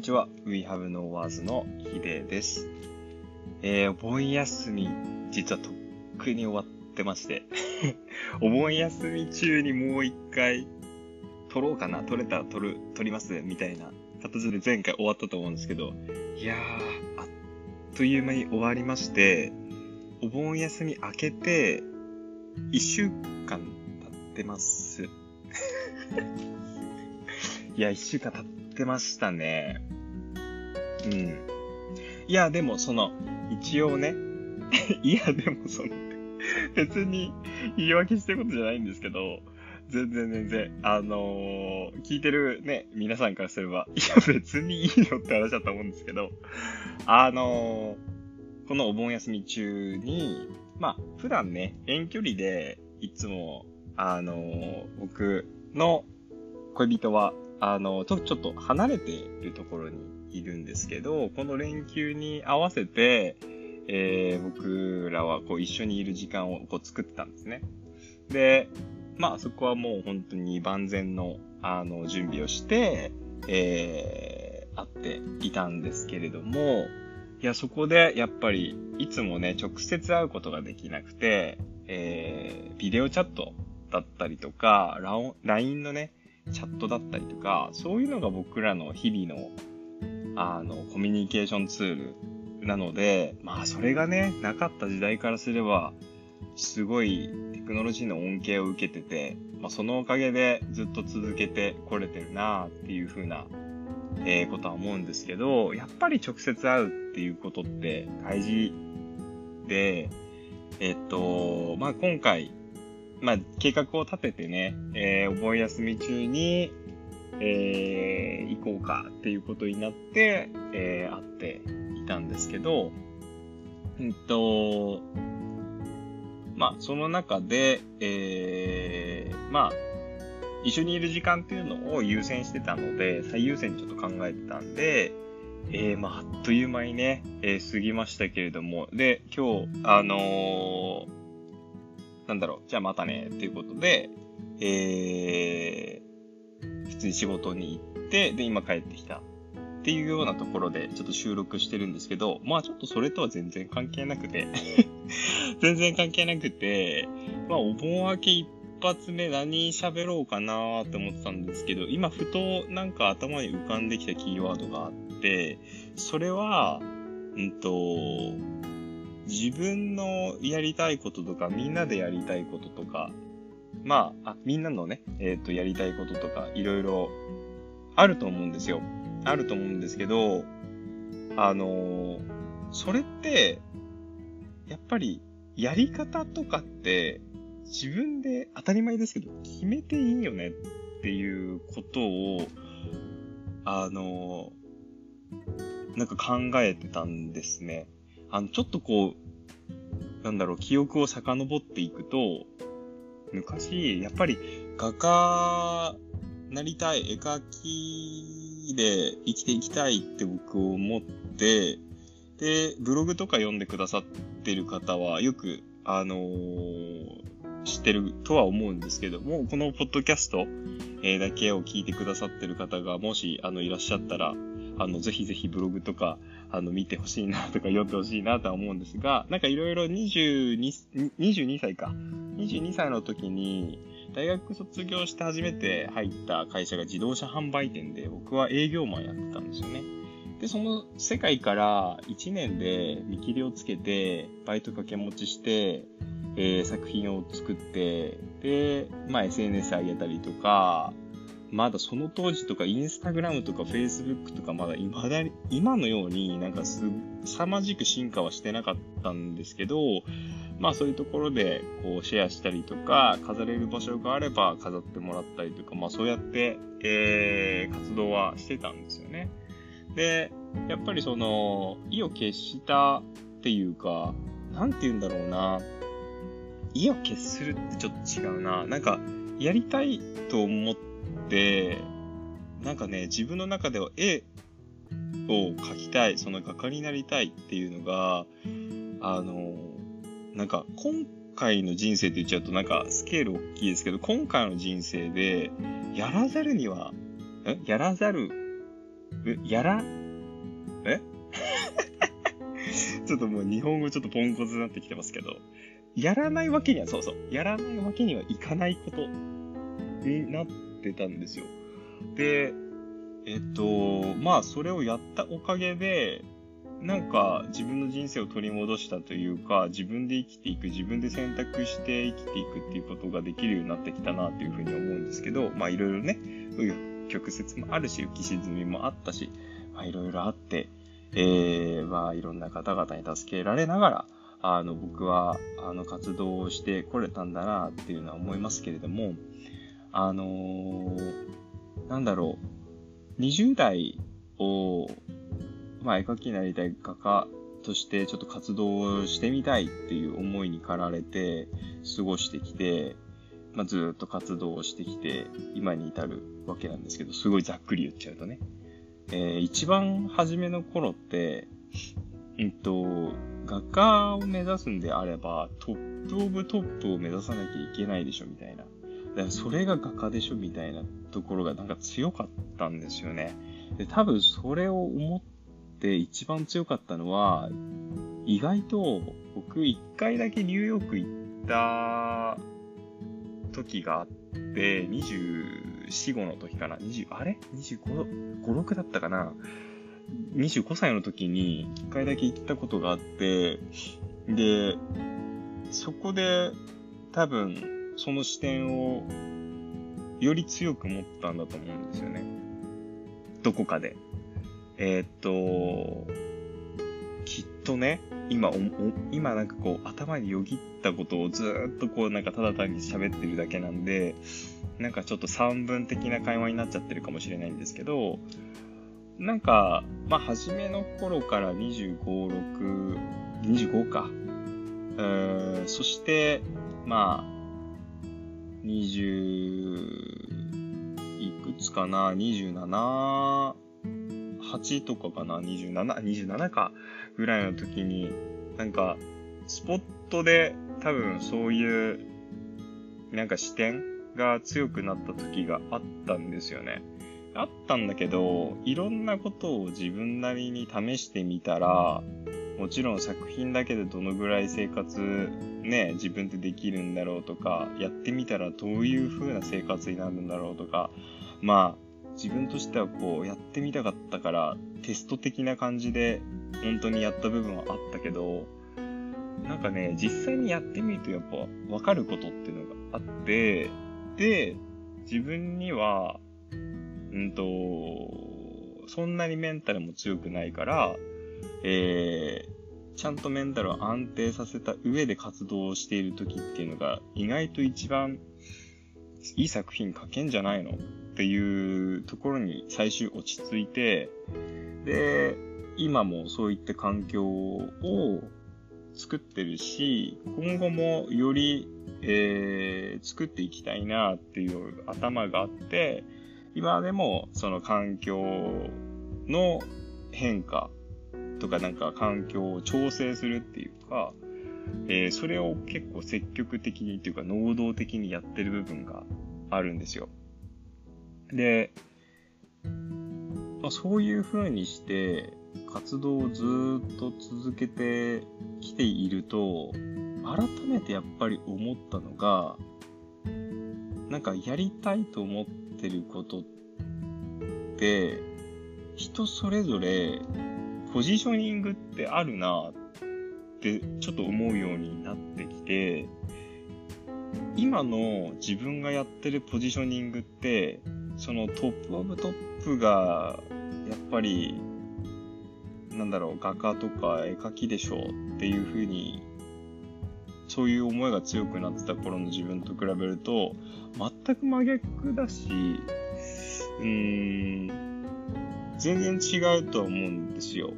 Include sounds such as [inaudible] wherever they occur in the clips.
にちは。We Have No Words のヒデです。えー、お盆休み、実はとっくに終わってまして。[laughs] お盆休み中にもう一回、撮ろうかな撮れたら撮る、撮りますみたいな形で前回終わったと思うんですけど、いやー、あっという間に終わりまして、お盆休み明けて、一週間経ってます。[laughs] いや、一週間経ってましたね。うん。いや、でもその、一応ね、[laughs] いや、でもその、別に言い訳してることじゃないんですけど、全然全然、あのー、聞いてるね、皆さんからすれば、いや、別にいいよって話だと思うんですけど、あのー、このお盆休み中に、まあ、普段ね、遠距離で、いつも、あのー、僕の恋人は、あの、ちょちょっと離れているところにいるんですけど、この連休に合わせて、えー、僕らはこう一緒にいる時間をこう作ったんですね。で、まあそこはもう本当に万全のあの準備をして、えー、会っていたんですけれども、いや、そこでやっぱりいつもね、直接会うことができなくて、えー、ビデオチャットだったりとか、LINE のね、チャットだったりとか、そういうのが僕らの日々の、あの、コミュニケーションツールなので、まあ、それがね、なかった時代からすれば、すごいテクノロジーの恩恵を受けてて、まあ、そのおかげでずっと続けてこれてるなっていう風な、えー、ことは思うんですけど、やっぱり直接会うっていうことって大事で、えっと、まあ、今回、まあ、計画を立ててね、えー、お盆休み中に、えー、行こうかっていうことになって、えー、会っていたんですけど、うんと、まあ、その中で、えー、まあ、一緒にいる時間っていうのを優先してたので、最優先にちょっと考えてたんで、えー、まあ、あっという間にね、えー、過ぎましたけれども、で、今日、あのーなんだろう、じゃあまたね、っていうことで、えー、普通に仕事に行って、で、今帰ってきた。っていうようなところでちょっと収録してるんですけど、まあちょっとそれとは全然関係なくて [laughs] 全然関係なくて、まあお盆明け一発目何喋ろうかなって思ってたんですけど、今ふとなんか頭に浮かんできたキーワードがあって、それは、うんと、自分のやりたいこととか、みんなでやりたいこととか、まあ、あみんなのね、えっ、ー、と、やりたいこととか、いろいろあると思うんですよ。あると思うんですけど、あのー、それって、やっぱり、やり方とかって、自分で当たり前ですけど、決めていいよねっていうことを、あのー、なんか考えてたんですね。あの、ちょっとこう、なんだろう、記憶を遡っていくと、昔、やっぱり画家なりたい、絵描きで生きていきたいって僕を思って、で、ブログとか読んでくださってる方はよく、あのー、知ってるとは思うんですけども、このポッドキャスト、えだけを聞いてくださってる方がもし、あの、いらっしゃったら、あの、ぜひぜひブログとか、あの、見てほしいなとか読んでほしいなとは思うんですが、なんかいろいろ22、22歳か。22歳の時に、大学卒業して初めて入った会社が自動車販売店で、僕は営業マンやってたんですよね。で、その世界から1年で見切りをつけて、バイト掛け持ちして、えー、作品を作って、で、まあ SNS 上げたりとか、まだその当時とかインスタグラムとかフェイスブックとかまだ今だに、今のようになんかすさまじく進化はしてなかったんですけど、まあそういうところでこうシェアしたりとか、飾れる場所があれば飾ってもらったりとか、まあそうやって、えー、活動はしてたんですよね。で、やっぱりその、意を決したっていうか、なんて言うんだろうな。意を決するってちょっと違うな。なんか、やりたいと思ってで、なんかね、自分の中では絵を描きたい、その画家になりたいっていうのが、あの、なんか今回の人生って言っちゃうとなんかスケール大きいですけど、今回の人生で、やらざるには、え？やらざる、やら、え？[laughs] ちょっともう日本語ちょっとポンコツになってきてますけど、やらないわけには、そうそう、やらないわけにはいかないことになってたんですよ。で、えっと、まあ、それをやったおかげで、なんか自分の人生を取り戻したというか、自分で生きていく、自分で選択して生きていくっていうことができるようになってきたなというふうに思うんですけど、まあいろいろね、曲折もあるし、浮き沈みもあったし、まあいろいろあって、えー、まあいろんな方々に助けられながら、あの、僕は、あの、活動をしてこれたんだなっていうのは思いますけれども、あのー、なんだろう、20代をまあ、絵描きになりたい画家としてちょっと活動してみたいっていう思いに駆られて過ごしてきて、まあ、ずっと活動をしてきて、今に至るわけなんですけど、すごいざっくり言っちゃうとね。えー、一番初めの頃って、うんと、画家を目指すんであれば、トップオブトップを目指さなきゃいけないでしょ、みたいな。だからそれが画家でしょ、みたいなところがなんか強かったんですよね。で、多分それを思って一番強かったのは、意外と僕一回だけニューヨーク行った時があって、24、5の時かな ?20、あれ ?25、5、6だったかな ?25 歳の時に一回だけ行ったことがあって、で、そこで多分その視点をより強く持ったんだと思うんですよね。どこかで。えー、っと、きっとね、今おお今なんかこう頭によぎったことをずっとこうなんかただ単に喋ってるだけなんで、なんかちょっと散文的な会話になっちゃってるかもしれないんですけど、なんか、まあ初めの頃から25、6、25か。えー、そして、まあ、20、いくつかな、27、8とかかな、27、27かぐらいの時に、なんか、スポットで多分そういう、なんか視点が強くなった時があったんですよね。あったんだけど、いろんなことを自分なりに試してみたら、もちろん作品だけでどのぐらい生活ね、自分でできるんだろうとか、やってみたらどういう風な生活になるんだろうとか、まあ、自分としてはこう、やってみたかったから、テスト的な感じで、本当にやった部分はあったけど、なんかね、実際にやってみるとやっぱ分かることっていうのがあって、で、自分には、うんと、そんなにメンタルも強くないから、えー、ちゃんとメンタルを安定させた上で活動をしている時っていうのが意外と一番いい作品書けんじゃないのっていうところに最終落ち着いて、で、今もそういった環境を作ってるし、今後もより、えー、作っていきたいなっていう頭があって、今でもその環境の変化とかなんか環境を調整するっていうか、えー、それを結構積極的にっていうか能動的にやってる部分があるんですよ。で、まあ、そういう風にして活動をずっと続けてきていると、改めてやっぱり思ったのが、なんかやりたいと思ってることって、人それぞれポジショニングってあるなってちょっと思うようになってきて、今の自分がやってるポジショニングって、そのトップオブトップが、やっぱり、なんだろう、画家とか絵描きでしょうっていう風に、そういう思いが強くなってた頃の自分と比べると、全く真逆だし、うーん、全然違うと思うんですよ。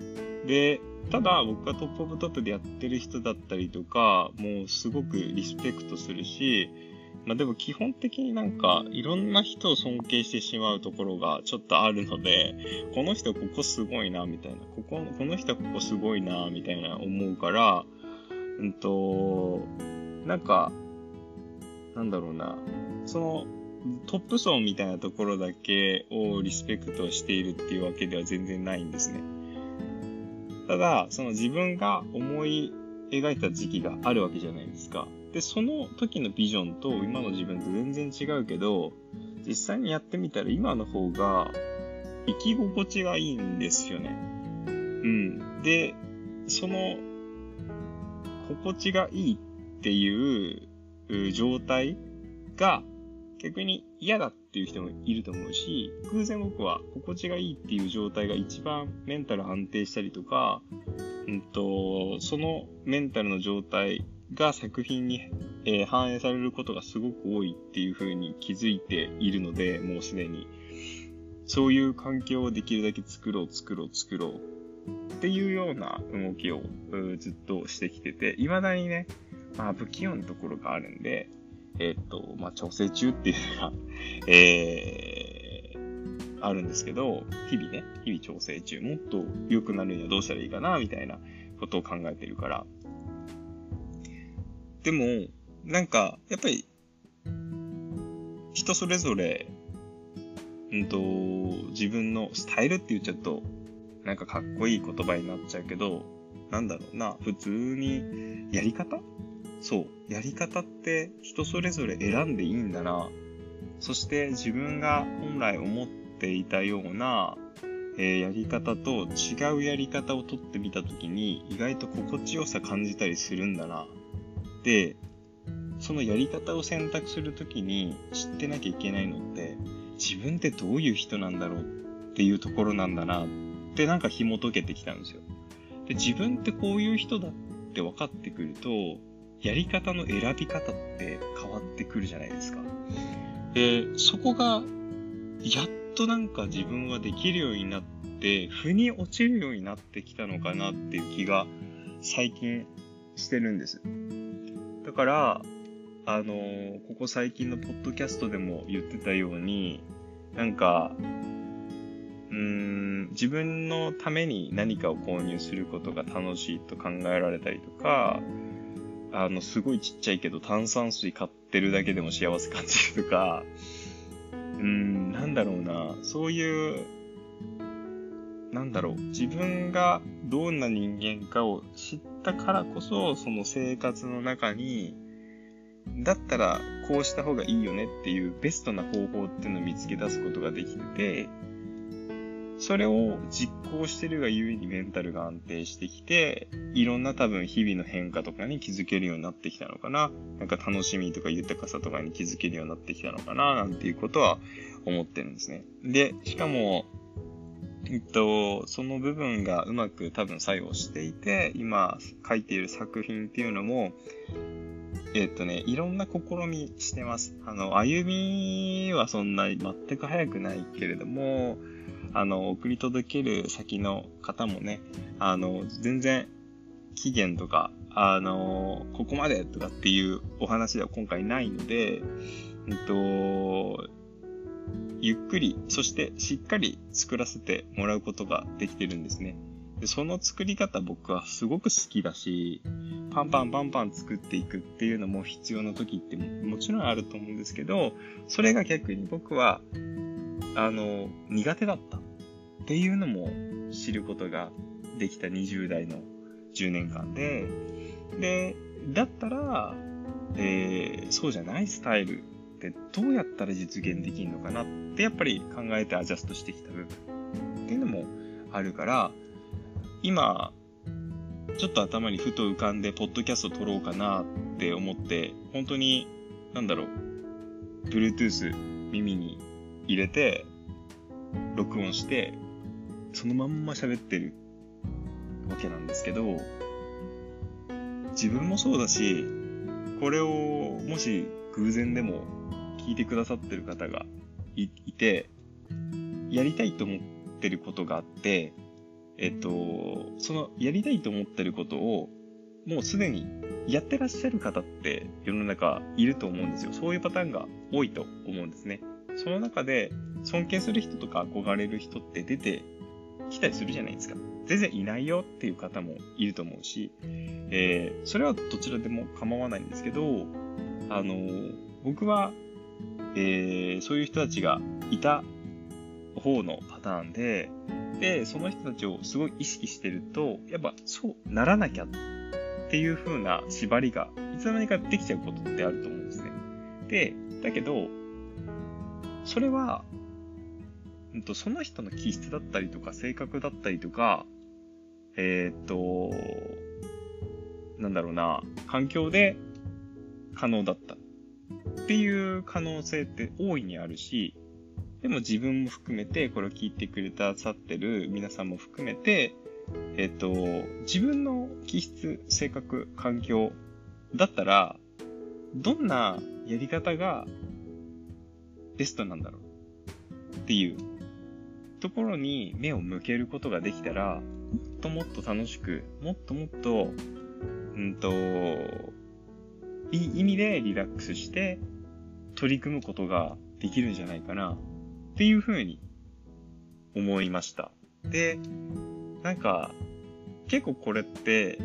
で、ただ僕がトップオブトップでやってる人だったりとか、もうすごくリスペクトするし、まあでも基本的になんかいろんな人を尊敬してしまうところがちょっとあるので、この人ここすごいな、みたいな。ここ、この人ここすごいな、みたいな思うから、うんと、なんか、なんだろうな。その、トップ層みたいなところだけをリスペクトしているっていうわけでは全然ないんですね。ただ、その自分が思い描いた時期があるわけじゃないですか。で、その時のビジョンと今の自分と全然違うけど、実際にやってみたら今の方が生き心地がいいんですよね。うん。で、その心地がいいっていう状態が逆に嫌だっていう人もいると思うし、偶然僕は心地がいいっていう状態が一番メンタル安定したりとか、うんと、そのメンタルの状態が作品に、えー、反映されることがすごく多いっていう風に気づいているので、もうすでに。そういう環境をできるだけ作ろう、作ろう、作ろう。っていうような動きをずっとしてきてて、未だにね、まあ不器用なところがあるんで、えっ、と、まあ調整中っていうのが、[laughs] えー、あるんですけど、日々ね、日々調整中、もっと良くなるにはどうしたらいいかな、みたいなことを考えてるから。でも、なんか、やっぱり、人それぞれ、うんと、自分のスタイルって言っちゃうと、なんかかっこいい言葉になっちゃうけど、なんだろうな、普通に、やり方そう、やり方って人それぞれ選んでいいんだな。そして自分が本来思っていたような、えー、やり方と違うやり方をとってみたときに意外と心地よさ感じたりするんだな。で、そのやり方を選択するときに知ってなきゃいけないのって自分ってどういう人なんだろうっていうところなんだなってなんか紐解けてきたんですよ。で、自分ってこういう人だって分かってくると、やり方の選び方って変わってくるじゃないですか。で、そこが、やっとなんか自分はできるようになって、腑に落ちるようになってきたのかなっていう気が最近してるんです。だから、あのー、ここ最近のポッドキャストでも言ってたように、なんか、うーん、自分のために何かを購入することが楽しいと考えられたりとか、あの、すごいちっちゃいけど炭酸水買ってるだけでも幸せ感じるとか、うん、なんだろうな、そういう、なんだろう、自分がどんな人間かを知ったからこそ、その生活の中に、だったらこうした方がいいよねっていうベストな方法っていうのを見つけ出すことができてて、それを実行してるがゆえにメンタルが安定してきて、いろんな多分日々の変化とかに気づけるようになってきたのかな。なんか楽しみとか豊かさとかに気づけるようになってきたのかな、なんていうことは思ってるんですね。で、しかも、えっと、その部分がうまく多分作用していて、今書いている作品っていうのも、えっとね、いろんな試みしてます。あの、歩みはそんなに全く早くないけれども、あの、送り届ける先の方もね、あの、全然期限とか、あの、ここまでとかっていうお話では今回ないので、えっと、ゆっくり、そしてしっかり作らせてもらうことができてるんですね。でその作り方僕はすごく好きだし、パンパンパンパン作っていくっていうのも必要な時ってもちろんあると思うんですけど、それが逆に僕はあの、苦手だった。っていうのも知ることができた。20代の10年間で、で、だったら、えー、そうじゃないスタイルってどうやったら実現できるのかな？ってやっぱり考えてアジャストしてきた部分。っていうのもあるから、今、ちょっと頭にふと浮かんで、ポッドキャスト撮ろうかなって思って、本当に、なんだろう、Bluetooth 耳に入れて、録音して、そのまんま喋ってるわけなんですけど、自分もそうだし、これをもし偶然でも聞いてくださってる方がいて、やりたいと思ってることがあって、えっと、そのやりたいと思ってることをもうすでにやってらっしゃる方って世の中いると思うんですよ。そういうパターンが多いと思うんですね。その中で尊敬する人とか憧れる人って出てきたりするじゃないですか。全然いないよっていう方もいると思うし、えー、それはどちらでも構わないんですけど、あの、僕はえー、そういう人たちがいた方のパターンで、で、その人たちをすごい意識してると、やっぱそうならなきゃっていう風な縛りがいつの間にかできちゃうことってあると思うんですね。で、だけど、それは、うんと、その人の気質だったりとか性格だったりとか、えー、っと、なんだろうな、環境で可能だったっていう可能性って大いにあるし、でも自分も含めて、これを聞いてくれたさってる皆さんも含めて、えっ、と、自分の気質、性格、環境だったら、どんなやり方がベストなんだろうっていうところに目を向けることができたら、もっともっと楽しく、もっともっと、うんと、いい意味でリラックスして取り組むことができるんじゃないかなっていうふうに思いました。で、なんか、結構これって、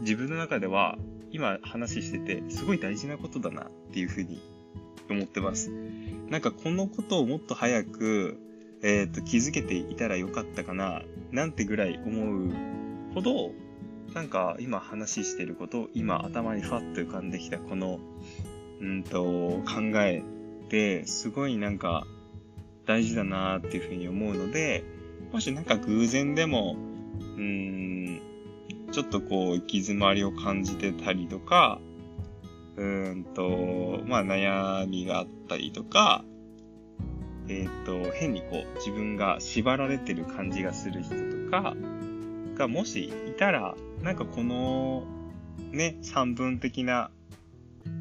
自分の中では今話しててすごい大事なことだなっていうふうに思ってます。なんかこのことをもっと早く、えっ、ー、と気づけていたらよかったかななんてぐらい思うほどなんか今話してること、今頭にファッと浮かんできたこの、うんと、考えってすごいなんか大事だなっていうふうに思うので、もしなんか偶然でも、うーん、ちょっとこう行き詰まりを感じてたりとか、うんと、まあ悩みがあったりとか、えっ、ー、と、変にこう自分が縛られてる感じがする人とかがもしいたら、なんかこのね、三分的な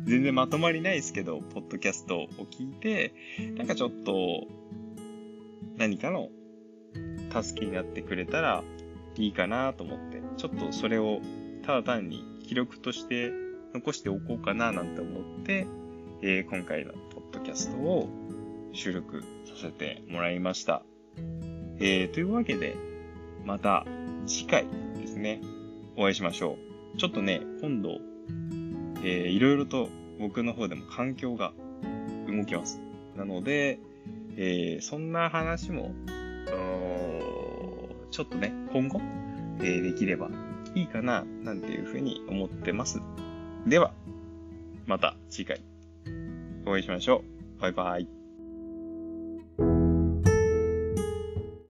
全然まとまりないですけど、ポッドキャストを聞いて、なんかちょっと、何かの助けになってくれたらいいかなと思って、ちょっとそれをただ単に記録として残しておこうかななんて思って、えー、今回のポッドキャストを収録させてもらいました。えー、というわけで、また次回ですね、お会いしましょう。ちょっとね、今度、えー、いろいろと僕の方でも環境が動きます。なので、えー、そんな話も、ちょっとね、今後、えー、できればいいかな、なんていうふうに思ってます。では、また次回お会いしましょう。バイバイ。